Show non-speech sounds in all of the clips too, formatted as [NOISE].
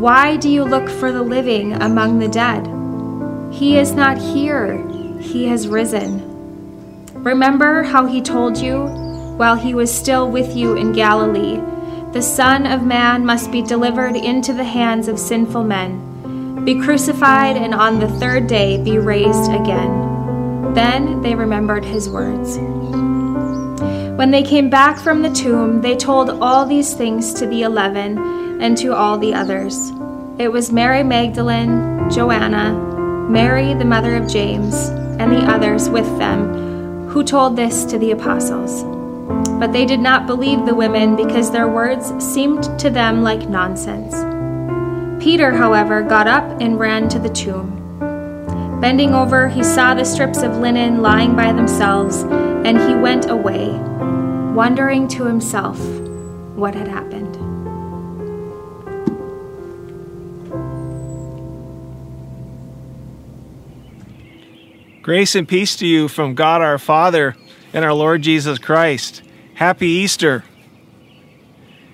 why do you look for the living among the dead? He is not here, he has risen. Remember how he told you while he was still with you in Galilee the Son of Man must be delivered into the hands of sinful men, be crucified, and on the third day be raised again. Then they remembered his words. When they came back from the tomb, they told all these things to the eleven and to all the others. It was Mary Magdalene, Joanna, Mary the mother of James, and the others with them who told this to the apostles. But they did not believe the women because their words seemed to them like nonsense. Peter, however, got up and ran to the tomb. Bending over, he saw the strips of linen lying by themselves, and he went away, wondering to himself what had happened. Grace and peace to you from God our Father and our Lord Jesus Christ. Happy Easter.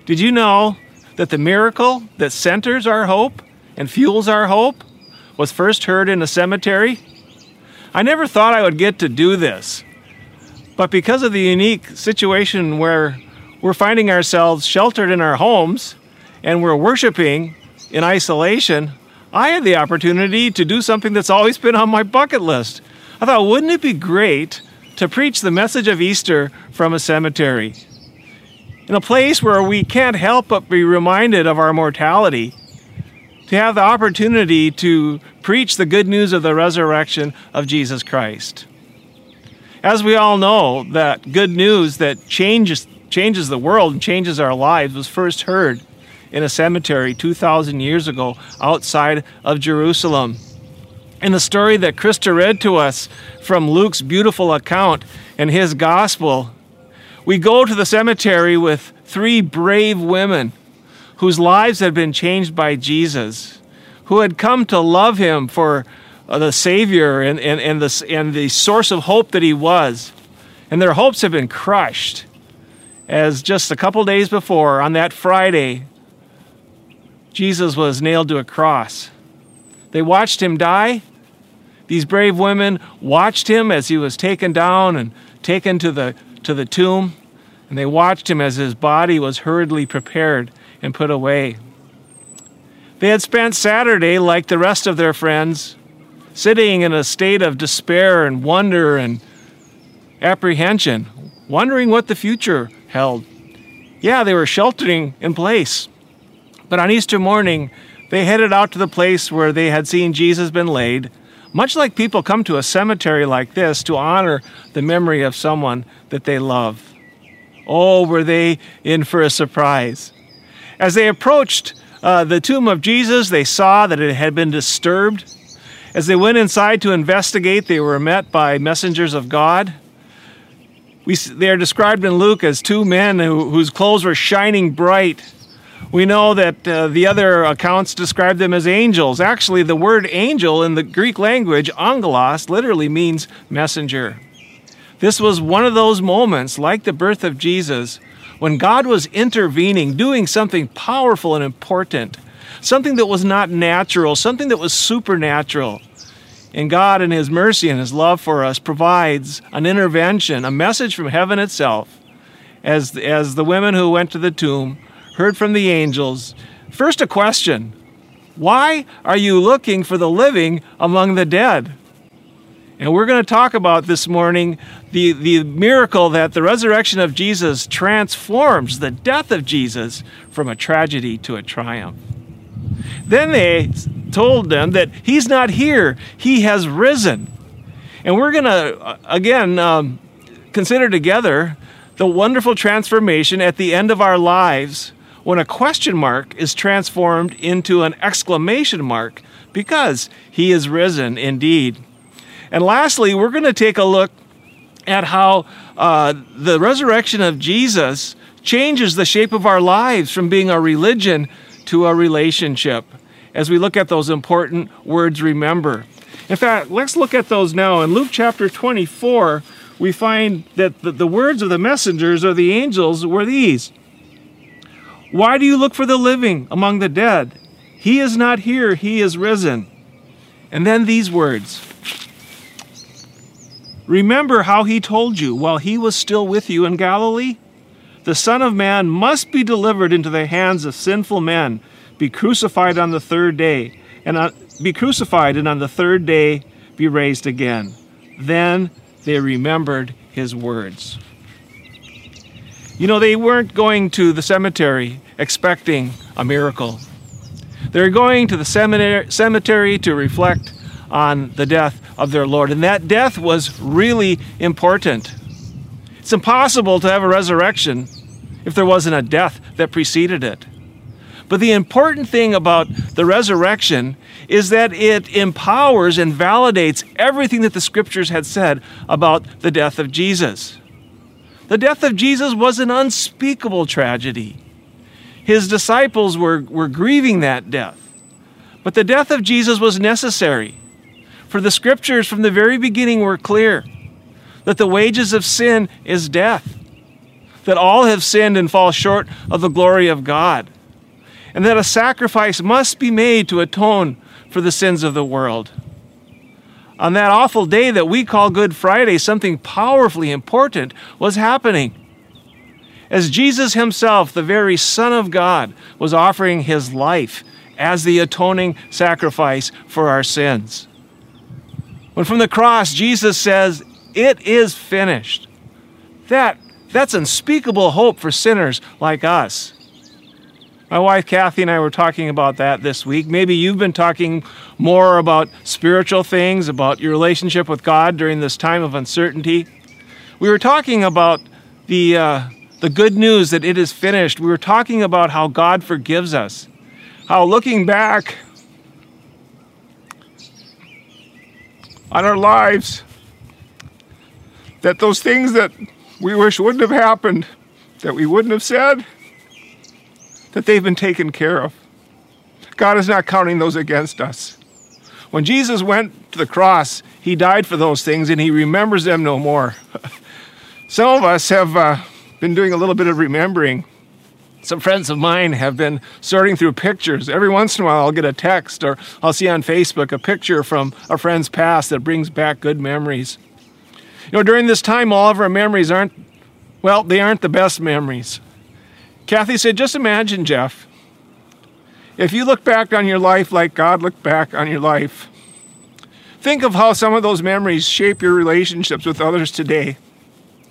Did you know that the miracle that centers our hope and fuels our hope was first heard in a cemetery? I never thought I would get to do this, but because of the unique situation where we're finding ourselves sheltered in our homes and we're worshiping in isolation, I had the opportunity to do something that's always been on my bucket list I thought, wouldn't it be great to preach the message of Easter from a cemetery? In a place where we can't help but be reminded of our mortality, to have the opportunity to preach the good news of the resurrection of Jesus Christ. As we all know, that good news that changes, changes the world and changes our lives was first heard in a cemetery 2,000 years ago outside of Jerusalem. In the story that Krista read to us from Luke's beautiful account in his gospel, we go to the cemetery with three brave women whose lives had been changed by Jesus, who had come to love him for uh, the Savior and, and, and, the, and the source of hope that he was. And their hopes have been crushed as just a couple days before, on that Friday, Jesus was nailed to a cross. They watched him die these brave women watched him as he was taken down and taken to the, to the tomb, and they watched him as his body was hurriedly prepared and put away. They had spent Saturday, like the rest of their friends, sitting in a state of despair and wonder and apprehension, wondering what the future held. Yeah, they were sheltering in place. But on Easter morning, they headed out to the place where they had seen Jesus been laid much like people come to a cemetery like this to honor the memory of someone that they love. Oh, were they in for a surprise. As they approached uh, the tomb of Jesus, they saw that it had been disturbed. As they went inside to investigate, they were met by messengers of God. We, they are described in Luke as two men who, whose clothes were shining bright we know that uh, the other accounts describe them as angels. Actually, the word angel in the Greek language, angelos, literally means messenger. This was one of those moments, like the birth of Jesus, when God was intervening, doing something powerful and important, something that was not natural, something that was supernatural. And God, in His mercy and His love for us, provides an intervention, a message from heaven itself, as, as the women who went to the tomb heard from the angels. First, a question Why are you looking for the living among the dead? And we're going to talk about this morning the, the miracle that the resurrection of Jesus transforms the death of Jesus from a tragedy to a triumph. Then they told them that he's not here, he has risen. And we're going to, uh, again, um, consider together the wonderful transformation at the end of our lives when a question mark is transformed into an exclamation mark because he is risen indeed. And lastly, we're going to take a look at how uh, the resurrection of Jesus changes the shape of our lives from being a religion to a relationship as we look at those important words remember. In fact, let's look at those now. In Luke chapter 24, we find that the, the words of the messengers or the angels were these Why do you look for the living among the dead? He is not here, he is risen. And then these words Remember how he told you while he was still with you in Galilee? The Son of Man must be delivered into the hands of sinful men, be crucified on the third day, and be crucified, and on the third day be raised again. Then they remembered his words. You know, they weren't going to the cemetery expecting a miracle. They're going to the cemetery to reflect on the death of their Lord. And that death was really important. It's impossible to have a resurrection if there wasn't a death that preceded it. But the important thing about the resurrection is that it empowers and validates everything that the scriptures had said about the death of Jesus. The death of Jesus was an unspeakable tragedy. His disciples were, were grieving that death. But the death of Jesus was necessary. For the scriptures from the very beginning were clear that the wages of sin is death, that all have sinned and fall short of the glory of God, and that a sacrifice must be made to atone for the sins of the world. On that awful day that we call Good Friday, something powerfully important was happening. As Jesus himself, the very Son of God, was offering his life as the atoning sacrifice for our sins. When from the cross Jesus says, It is finished. That, that's unspeakable hope for sinners like us. My wife Kathy and I were talking about that this week. Maybe you've been talking more about spiritual things, about your relationship with God during this time of uncertainty. We were talking about the, uh, the good news that it is finished. We were talking about how God forgives us, how looking back on our lives. That those things that we wish wouldn't have happened, that we wouldn't have said, that they've been taken care of. God is not counting those against us. When Jesus went to the cross, he died for those things and he remembers them no more. [LAUGHS] Some of us have uh, been doing a little bit of remembering some friends of mine have been sorting through pictures. Every once in a while, I'll get a text or I'll see on Facebook a picture from a friend's past that brings back good memories. You know, during this time, all of our memories aren't, well, they aren't the best memories. Kathy said, just imagine, Jeff, if you look back on your life like God looked back on your life, think of how some of those memories shape your relationships with others today.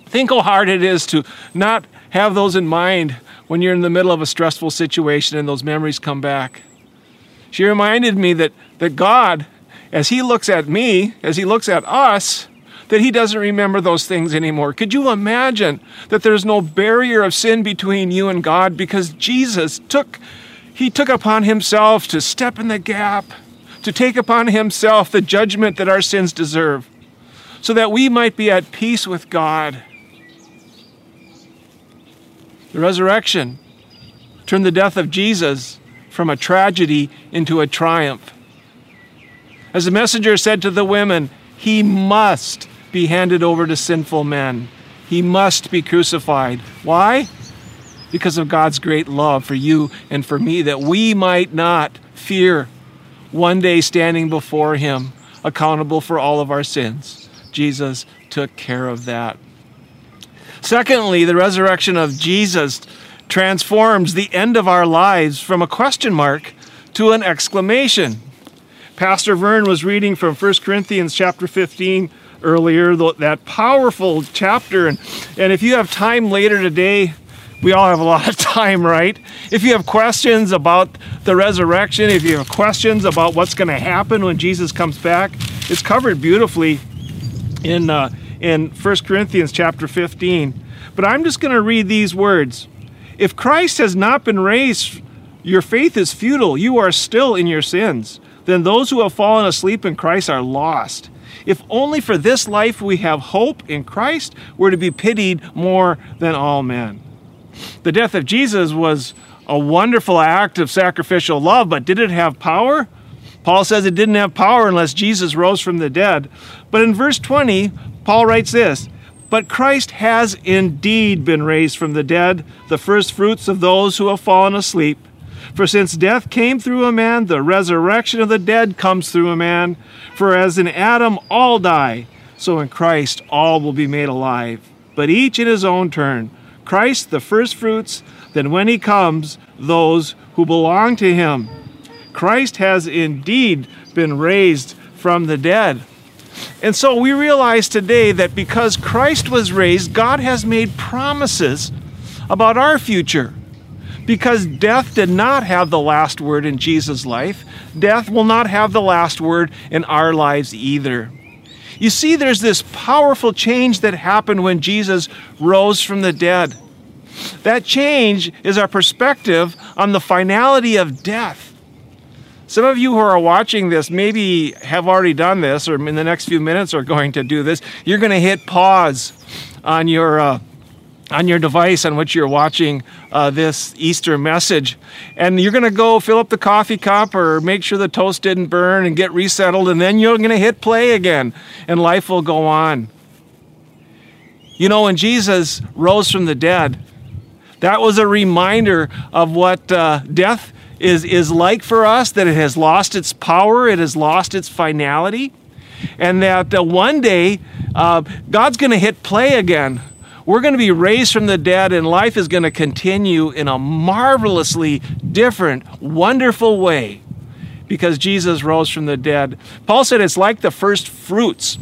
Think how hard it is to not have those in mind when you're in the middle of a stressful situation and those memories come back. She reminded me that, that God, as He looks at me, as He looks at us, that He doesn't remember those things anymore. Could you imagine that there's no barrier of sin between you and God because Jesus took, He took upon Himself to step in the gap, to take upon Himself the judgment that our sins deserve, so that we might be at peace with God the resurrection turned the death of Jesus from a tragedy into a triumph. As the messenger said to the women, he must be handed over to sinful men. He must be crucified. Why? Because of God's great love for you and for me, that we might not fear one day standing before Him, accountable for all of our sins. Jesus took care of that. Secondly, the resurrection of Jesus transforms the end of our lives from a question mark to an exclamation. Pastor Vern was reading from 1 Corinthians chapter 15 earlier, that powerful chapter. And, and if you have time later today, we all have a lot of [LAUGHS] time, right? If you have questions about the resurrection, if you have questions about what's going to happen when Jesus comes back, it's covered beautifully in uh, in 1 Corinthians chapter 15. But I'm just going to read these words. If Christ has not been raised, your faith is futile. You are still in your sins. Then those who have fallen asleep in Christ are lost. If only for this life we have hope in Christ, we're to be pitied more than all men. The death of Jesus was a wonderful act of sacrificial love, but did it have power? Paul says it didn't have power unless Jesus rose from the dead. But in verse 20, Paul writes this But Christ has indeed been raised from the dead, the first fruits of those who have fallen asleep. For since death came through a man, the resurrection of the dead comes through a man. For as in Adam all die, so in Christ all will be made alive, but each in his own turn. Christ the first fruits, then when he comes, those who belong to him. Christ has indeed been raised from the dead. And so we realize today that because Christ was raised, God has made promises about our future. Because death did not have the last word in Jesus' life, death will not have the last word in our lives either. You see, there's this powerful change that happened when Jesus rose from the dead. That change is our perspective on the finality of death. Some of you who are watching this maybe have already done this, or in the next few minutes are going to do this. You're going to hit pause on your. Uh, on your device on which you're watching uh, this Easter message. And you're going to go fill up the coffee cup or make sure the toast didn't burn and get resettled, and then you're going to hit play again, and life will go on. You know, when Jesus rose from the dead, that was a reminder of what uh, death is, is like for us, that it has lost its power, it has lost its finality, and that uh, one day uh, God's going to hit play again. We're going to be raised from the dead, and life is going to continue in a marvelously different, wonderful way because Jesus rose from the dead. Paul said it's like the first fruits.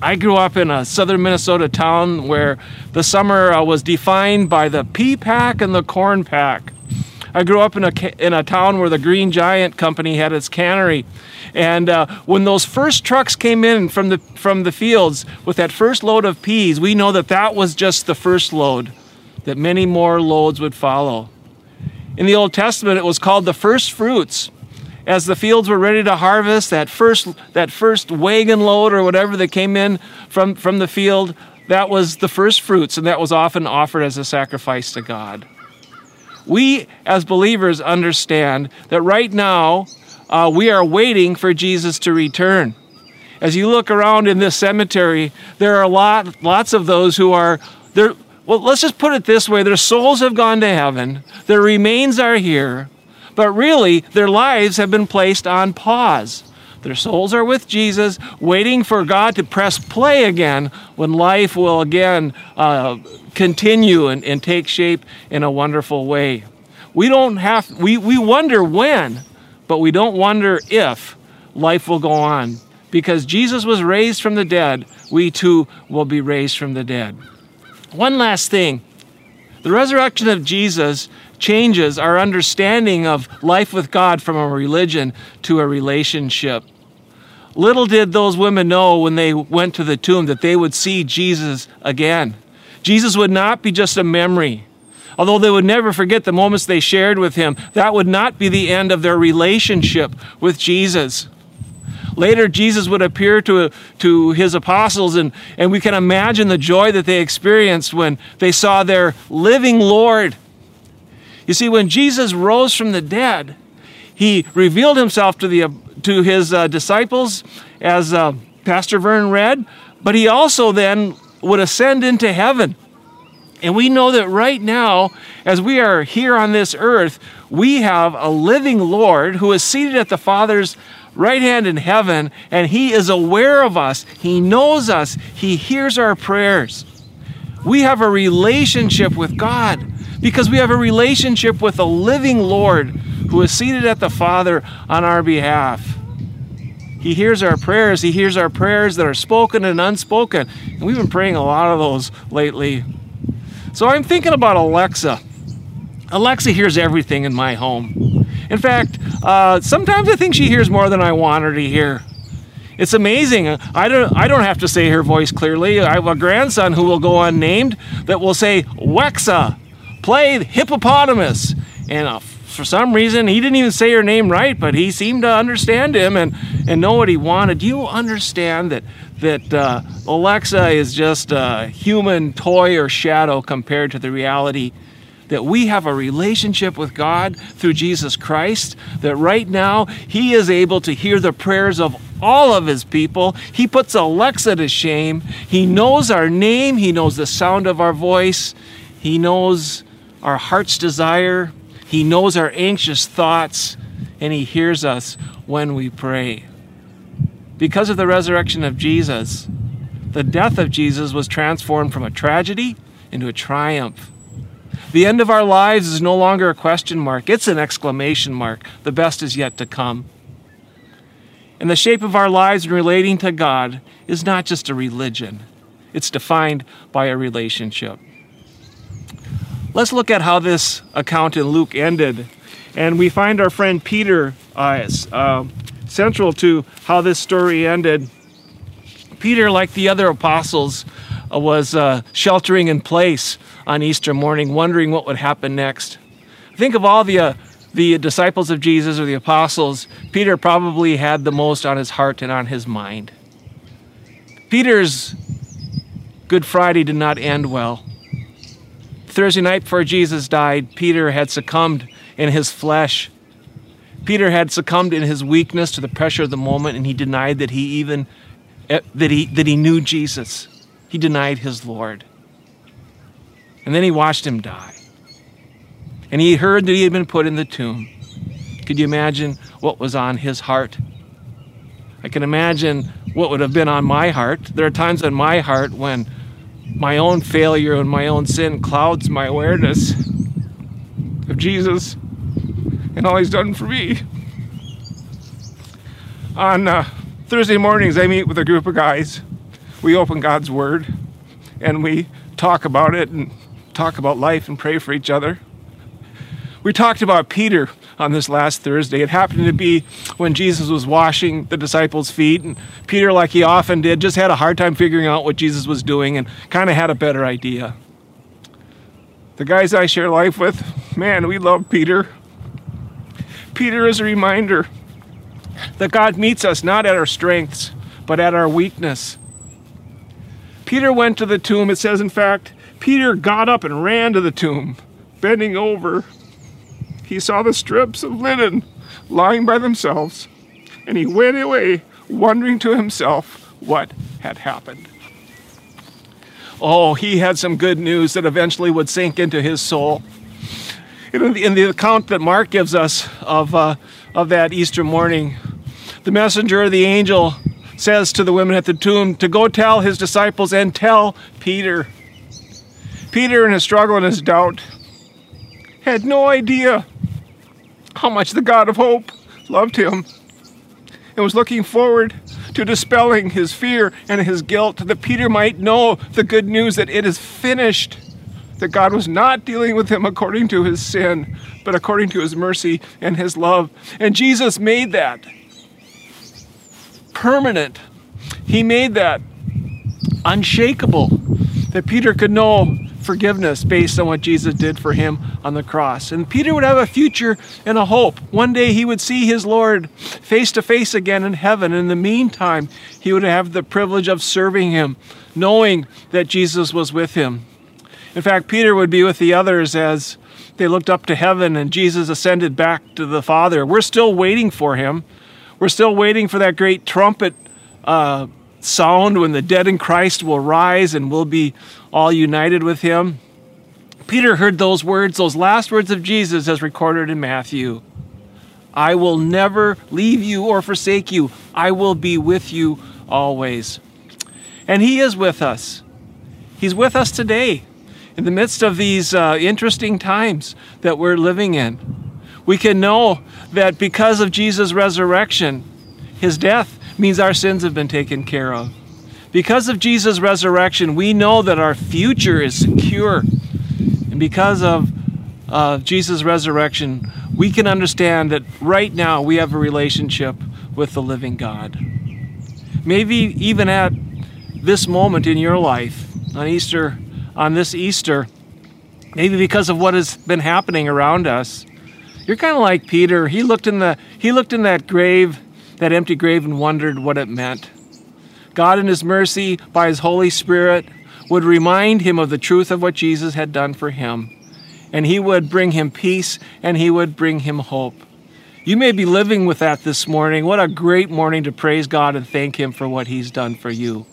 I grew up in a southern Minnesota town where the summer uh, was defined by the pea pack and the corn pack. I grew up in a, in a town where the Green Giant Company had its cannery. And uh, when those first trucks came in from the, from the fields with that first load of peas, we know that that was just the first load, that many more loads would follow. In the Old Testament, it was called the first fruits as the fields were ready to harvest, that first, that first wagon load or whatever that came in from, from the field, that was the first fruits, and that was often offered as a sacrifice to God. We, as believers, understand that right now uh, we are waiting for Jesus to return. As you look around in this cemetery, there are a lot, lots of those who are there. Well, let's just put it this way: their souls have gone to heaven, their remains are here, but really, their lives have been placed on pause. Their souls are with Jesus, waiting for God to press play again when life will again uh, continue and, and take shape in a wonderful way. We don't have, we, we wonder when, but we don't wonder if life will go on. Because Jesus was raised from the dead, we too will be raised from the dead. One last thing the resurrection of Jesus changes our understanding of life with God from a religion to a relationship. Little did those women know when they went to the tomb that they would see Jesus again. Jesus would not be just a memory. Although they would never forget the moments they shared with him, that would not be the end of their relationship with Jesus. Later, Jesus would appear to, to his apostles, and, and we can imagine the joy that they experienced when they saw their living Lord you see, when Jesus rose from the dead, he revealed himself to, the, to his uh, disciples, as uh, Pastor Vern read, but he also then would ascend into heaven. And we know that right now, as we are here on this earth, we have a living Lord who is seated at the Father's right hand in heaven, and He is aware of us. He knows us. He hears our prayers. We have a relationship with God because we have a relationship with a living Lord who is seated at the Father on our behalf. He hears our prayers. He hears our prayers that are spoken and unspoken. And we've been praying a lot of those lately. So I'm thinking about Alexa. Alexa hears everything in my home. In fact, uh, sometimes I think she hears more than I want her to hear. It's amazing. I don't, I don't have to say her voice clearly. I have a grandson who will go unnamed that will say, Wexa, play hippopotamus. And uh, for some reason, he didn't even say her name right, but he seemed to understand him and, and know what he wanted. You understand that, that uh, Alexa is just a human toy or shadow compared to the reality that we have a relationship with God through Jesus Christ, that right now He is able to hear the prayers of all of His people. He puts Alexa to shame. He knows our name, He knows the sound of our voice, He knows our heart's desire, He knows our anxious thoughts, and He hears us when we pray. Because of the resurrection of Jesus, the death of Jesus was transformed from a tragedy into a triumph. The end of our lives is no longer a question mark, it's an exclamation mark. The best is yet to come. And the shape of our lives in relating to God is not just a religion, it's defined by a relationship. Let's look at how this account in Luke ended. And we find our friend Peter uh, uh, central to how this story ended. Peter, like the other apostles, uh, was uh, sheltering in place on Easter morning, wondering what would happen next. Think of all the, uh, the disciples of Jesus or the apostles. Peter probably had the most on his heart and on his mind. Peter's Good Friday did not end well. Thursday night before Jesus died, Peter had succumbed in his flesh. Peter had succumbed in his weakness to the pressure of the moment, and he denied that he even eh, that he that he knew Jesus. He denied his Lord. And then he watched him die. And he heard that he had been put in the tomb. Could you imagine what was on his heart? I can imagine what would have been on my heart. There are times in my heart when my own failure and my own sin clouds my awareness of Jesus and all he's done for me. On uh, Thursday mornings, I meet with a group of guys. We open God's Word and we talk about it and talk about life and pray for each other. We talked about Peter on this last Thursday. It happened to be when Jesus was washing the disciples' feet, and Peter, like he often did, just had a hard time figuring out what Jesus was doing and kind of had a better idea. The guys I share life with, man, we love Peter. Peter is a reminder that God meets us not at our strengths, but at our weakness. Peter went to the tomb, it says, in fact, Peter got up and ran to the tomb. Bending over, he saw the strips of linen lying by themselves, and he went away wondering to himself what had happened. Oh, he had some good news that eventually would sink into his soul. In the, in the account that Mark gives us of, uh, of that Easter morning, the messenger, of the angel, says to the women at the tomb to go tell his disciples and tell Peter. Peter, in his struggle and his doubt, had no idea how much the God of hope loved him and was looking forward to dispelling his fear and his guilt that Peter might know the good news that it is finished, that God was not dealing with him according to his sin, but according to his mercy and his love. And Jesus made that permanent. He made that unshakable, that Peter could know forgiveness based on what Jesus did for him on the cross. And Peter would have a future and a hope. One day he would see his Lord face to face again in heaven. In the meantime, he would have the privilege of serving him, knowing that Jesus was with him. In fact, Peter would be with the others as they looked up to heaven and Jesus ascended back to the Father. We're still waiting for him. We're still waiting for that great trumpet uh, sound when the dead in Christ will rise and we'll be all united with him. Peter heard those words, those last words of Jesus, as recorded in Matthew I will never leave you or forsake you, I will be with you always. And he is with us. He's with us today in the midst of these uh, interesting times that we're living in. We can know that because of Jesus' resurrection, his death means our sins have been taken care of. Because of Jesus' resurrection, we know that our future is secure. And because of uh, Jesus' resurrection, we can understand that right now we have a relationship with the living God. Maybe even at this moment in your life, on Easter, on this Easter, maybe because of what has been happening around us. You're kind of like Peter. He looked in the he looked in that grave, that empty grave and wondered what it meant. God in his mercy by his Holy Spirit would remind him of the truth of what Jesus had done for him. And he would bring him peace and he would bring him hope. You may be living with that this morning. What a great morning to praise God and thank him for what he's done for you.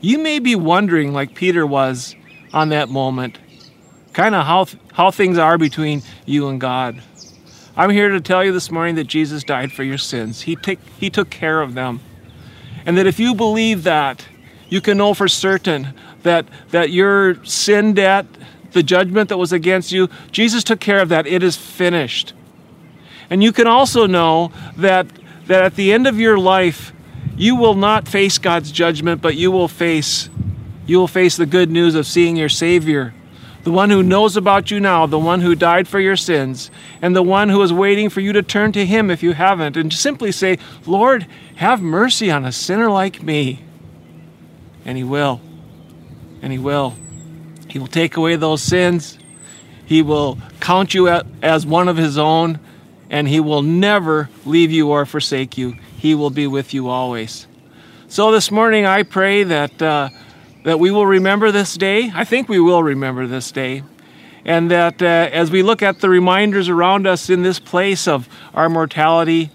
You may be wondering, like Peter was on that moment, kind of how, how things are between you and God. I'm here to tell you this morning that Jesus died for your sins. He, take, he took care of them. And that if you believe that, you can know for certain that, that your sin debt, the judgment that was against you, Jesus took care of that. It is finished. And you can also know that, that at the end of your life, you will not face God's judgment, but you will face you will face the good news of seeing your Savior the one who knows about you now, the one who died for your sins, and the one who is waiting for you to turn to him if you haven't, and simply say, Lord, have mercy on a sinner like me. And he will. And he will. He will take away those sins. He will count you as one of his own, and he will never leave you or forsake you. He will be with you always. So this morning, I pray that. Uh, that we will remember this day. I think we will remember this day. And that uh, as we look at the reminders around us in this place of our mortality,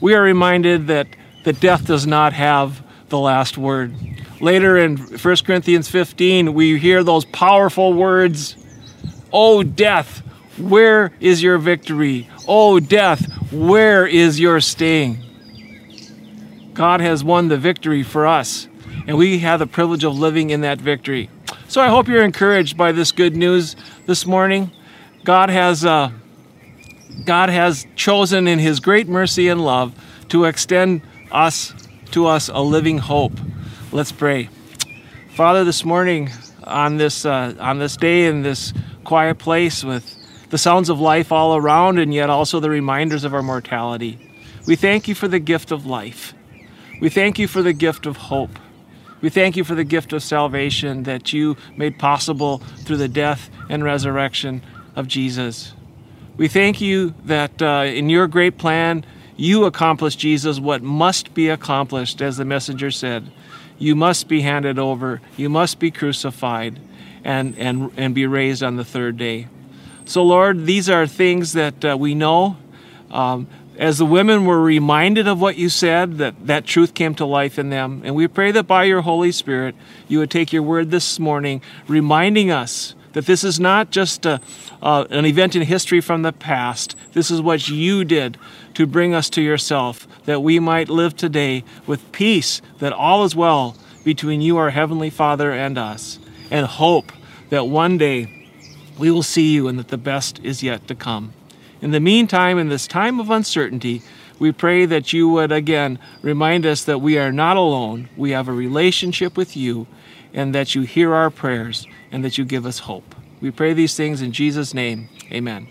we are reminded that, that death does not have the last word. Later in 1 Corinthians 15, we hear those powerful words Oh, death, where is your victory? Oh, death, where is your sting? God has won the victory for us and we have the privilege of living in that victory. So I hope you're encouraged by this good news this morning. God has uh, God has chosen in His great mercy and love to extend us to us a living hope. Let's pray. Father, this morning on this uh, on this day in this quiet place with the sounds of life all around and yet also the reminders of our mortality. We thank you for the gift of life. We thank you for the gift of hope. We thank you for the gift of salvation that you made possible through the death and resurrection of Jesus. We thank you that uh, in your great plan, you accomplished, Jesus, what must be accomplished, as the messenger said. You must be handed over, you must be crucified, and, and, and be raised on the third day. So, Lord, these are things that uh, we know. Um, as the women were reminded of what you said, that that truth came to life in them. And we pray that by your Holy Spirit, you would take your word this morning, reminding us that this is not just a, uh, an event in history from the past. This is what you did to bring us to yourself, that we might live today with peace, that all is well between you, our Heavenly Father, and us, and hope that one day we will see you and that the best is yet to come. In the meantime, in this time of uncertainty, we pray that you would again remind us that we are not alone. We have a relationship with you, and that you hear our prayers and that you give us hope. We pray these things in Jesus' name. Amen.